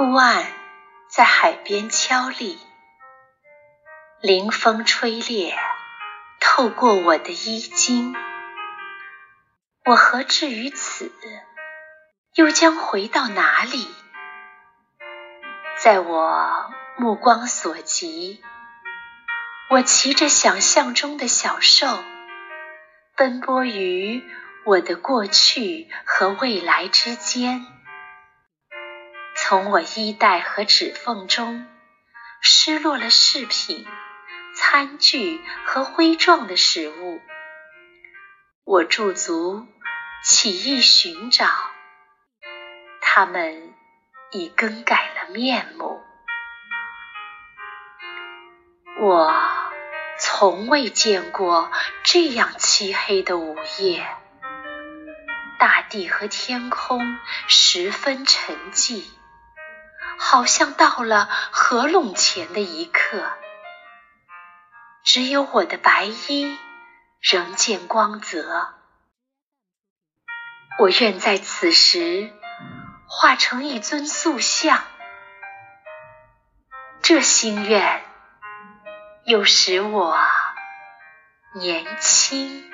孤岸在海边敲立，临风吹裂，透过我的衣襟。我何至于此？又将回到哪里？在我目光所及，我骑着想象中的小兽，奔波于我的过去和未来之间。从我衣带和指缝中失落了饰品、餐具和灰状的食物，我驻足起意寻找，它们已更改了面目。我从未见过这样漆黑的午夜，大地和天空十分沉寂。好像到了合拢前的一刻，只有我的白衣仍见光泽。我愿在此时化成一尊塑像，这心愿又使我年轻。